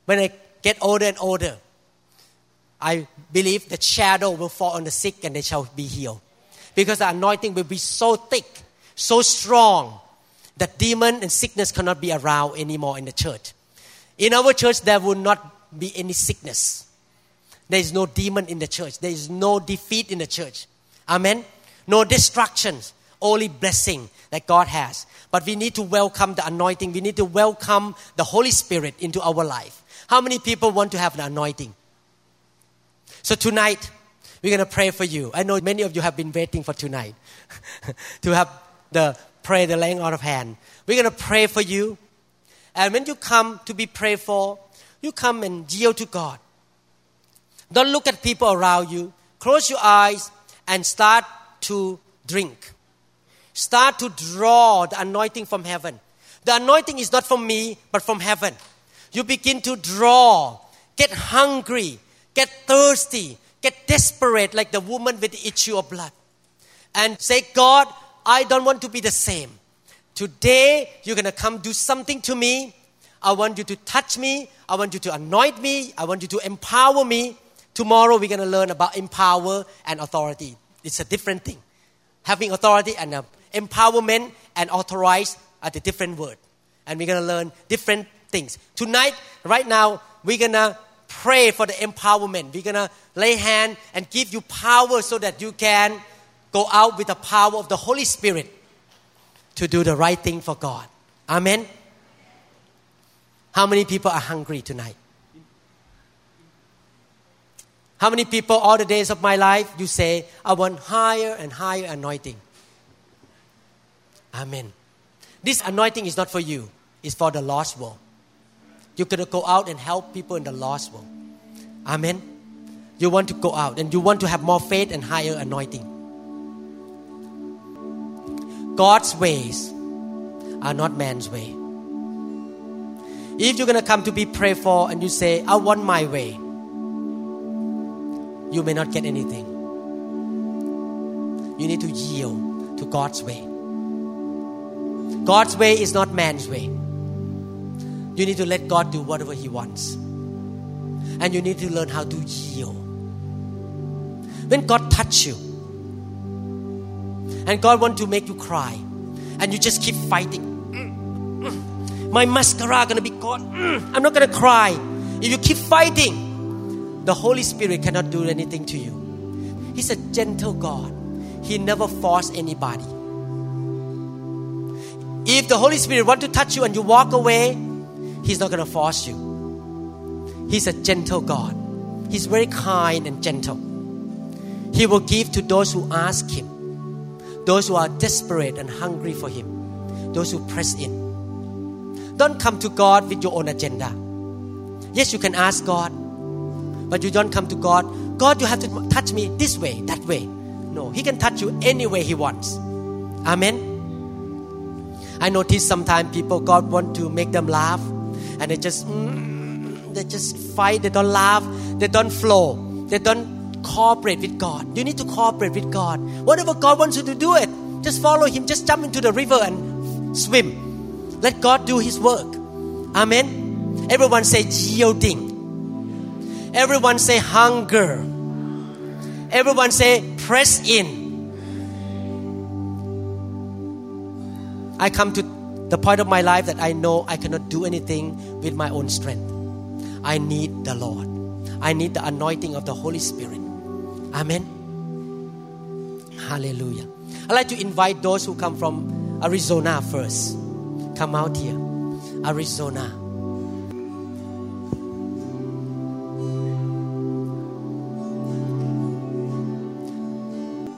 B: when I get older and older, I believe the shadow will fall on the sick and they shall be healed because the anointing will be so thick, so strong that demon and sickness cannot be around anymore in the church. In our church, there will not be any sickness. There is no demon in the church. There is no defeat in the church. Amen. No destructions, only blessing that God has. But we need to welcome the anointing. We need to welcome the Holy Spirit into our life. How many people want to have the anointing? So tonight, we're going to pray for you. I know many of you have been waiting for tonight to have the pray, the laying out of hand. We're going to pray for you. And when you come to be prayed for, you come and yield to God. Don't look at people around you. Close your eyes and start to drink. Start to draw the anointing from heaven. The anointing is not from me, but from heaven. You begin to draw, get hungry, get thirsty, desperate like the woman with the issue of blood and say, God, I don't want to be the same. Today, you're going to come do something to me. I want you to touch me. I want you to anoint me. I want you to empower me. Tomorrow, we're going to learn about empower and authority. It's a different thing. Having authority and uh, empowerment and authorize are the different word. And we're going to learn different things. Tonight, right now, we're going to pray for the empowerment. We're going to lay hand and give you power so that you can go out with the power of the Holy Spirit to do the right thing for God. Amen. How many people are hungry tonight? How many people, all the days of my life, you say, I want higher and higher anointing? Amen. This anointing is not for you, it's for the lost world. You're going to go out and help people in the lost world. Amen. You want to go out and you want to have more faith and higher anointing. God's ways are not man's way. If you're going to come to be prayed for and you say, I want my way, you may not get anything. You need to yield to God's way. God's way is not man's way. You need to let God do whatever He wants. And you need to learn how to yield. When God touch you, and God want to make you cry, and you just keep fighting. My mascara gonna be gone. I'm not gonna cry. If you keep fighting, the Holy Spirit cannot do anything to you. He's a gentle God. He never force anybody. If the Holy Spirit want to touch you and you walk away, He's not going to force you. He's a gentle God. He's very kind and gentle. He will give to those who ask Him, those who are desperate and hungry for Him, those who press in. Don't come to God with your own agenda. Yes, you can ask God, but you don't come to God. God, you have to touch me this way, that way. No, He can touch you any way He wants. Amen. I notice sometimes people, God want to make them laugh and they just mm, they just fight they don't laugh they don't flow they don't cooperate with god. You need to cooperate with god. Whatever god wants you to do it just follow him just jump into the river and swim. Let god do his work. Amen. Everyone say yielding. Everyone say hunger. Everyone say press in. I come to the point of my life that I know I cannot do anything with my own strength. I need the Lord. I need the anointing of the Holy Spirit. Amen. Hallelujah. I'd like to invite those who come from Arizona first. Come out here. Arizona.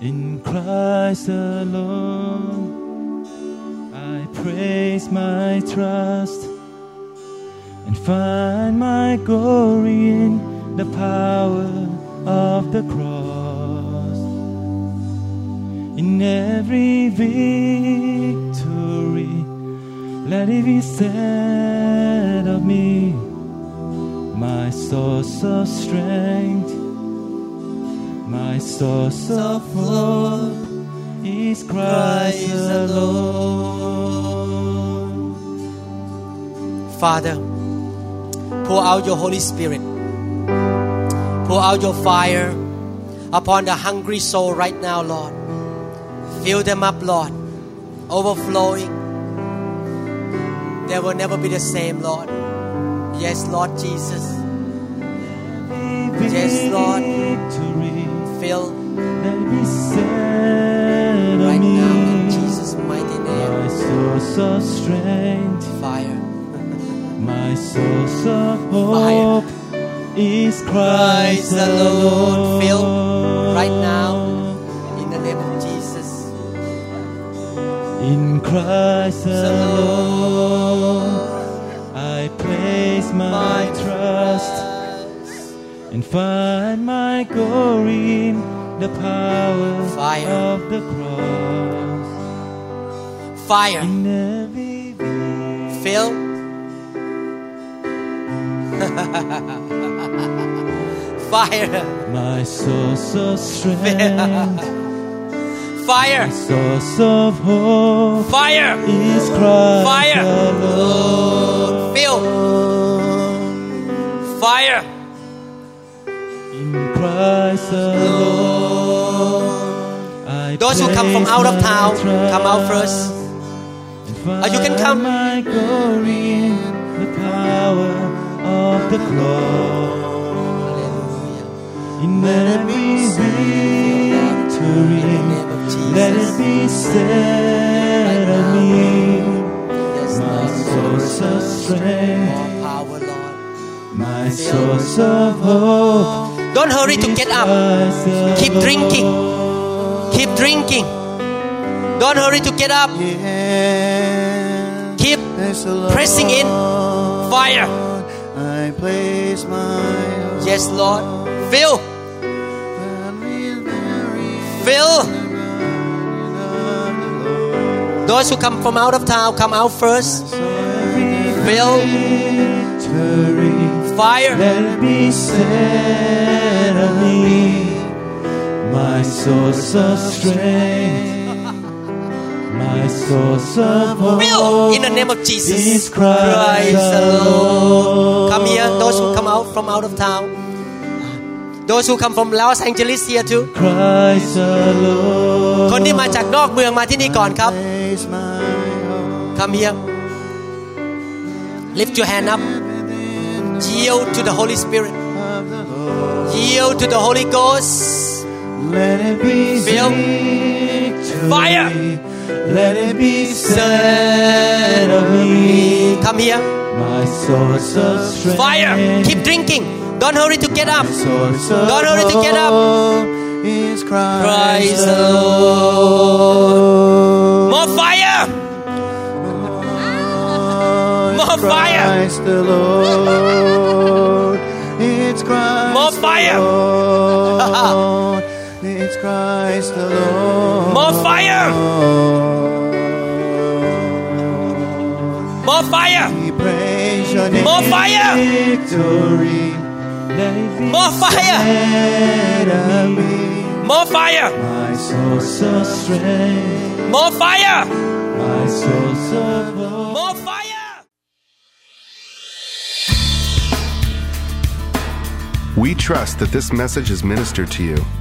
C: In Christ alone, praise my trust and find my glory in the power of the cross. In every victory, let it be said of me, my source of strength. My source of hope is Christ alone.
B: Father, pour out your Holy Spirit. Pour out your fire upon the hungry soul right now, Lord. Fill them up, Lord. Overflowing. They will never be the same, Lord. Yes, Lord Jesus. Yes, Lord. Fill
C: source of strength,
B: Fire.
C: my source of
B: Fire.
C: hope is Christ
B: Christ alone. Fill right now. In the name of Jesus.
C: In Christ alone, I place my trust and find my glory in the power
B: Fire.
C: of the cross.
B: Fire. Fill. Fire.
C: my source of strength,
B: Fire.
C: source of hope
B: Fire.
C: is Christ
B: Fire.
C: alone.
B: Fill. Fire.
C: In Christ alone,
B: Those who come from out of town, come out first. Uh, you can come.
C: My glory in the power of the cross. In every victory,
B: In the name of Jesus.
C: let it be said of me, my source of strength,
B: power, Lord.
C: my source of hope.
B: Don't hurry to get up. Keep drinking. Keep drinking. Don't hurry to get up. Keep pressing in. Fire.
D: I place my
B: Yes, Lord. Fill. Fill. Those who come from out of town, come out first. Fill. Fire.
C: let it be said of me, my source of strength, my source of
B: Fill.
C: hope
B: In the name of
C: is
B: Jesus.
C: Christ alone.
B: Come here. Those who come out from out of town. Those who come from Los Angeles here too.
C: Christ alone.
B: คนที่มาจากนอกเมืองมาที่นี่ก่อนครับ
D: place my hope
B: Come here. Lift your hand up. Yield to the Holy Spirit.
D: of the Lord.
B: Yield to the Holy Ghost.
C: Let it be
B: Fill.
C: victory.
B: Fire.
C: Let it be said of me,
B: Come here.
C: my source of strength.
B: Fire. Keep drinking. Don't hurry to get up. Don't hurry to get up.
D: is Christ,
B: Christ
D: alone.
B: More fire. More fire.
D: Christ the Lord. It's Christ
B: More fire.
D: alone. It's Christ alone.
B: More fire. More fire. More fire. More fire. More fire. More fire. More fire.
A: We trust that this message is ministered to you.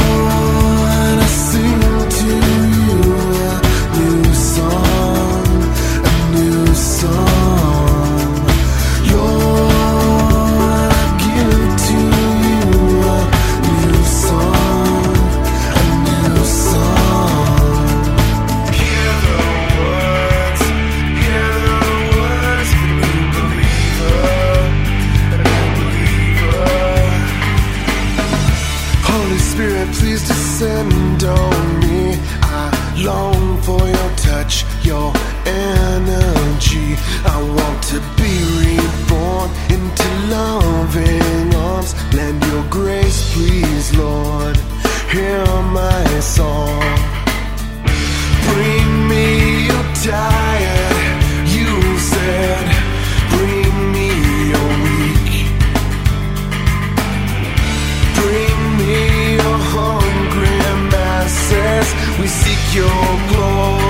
E: Hear my song. Bring me your you said. Bring me your weak. Bring me your hungry masses. We seek your glory.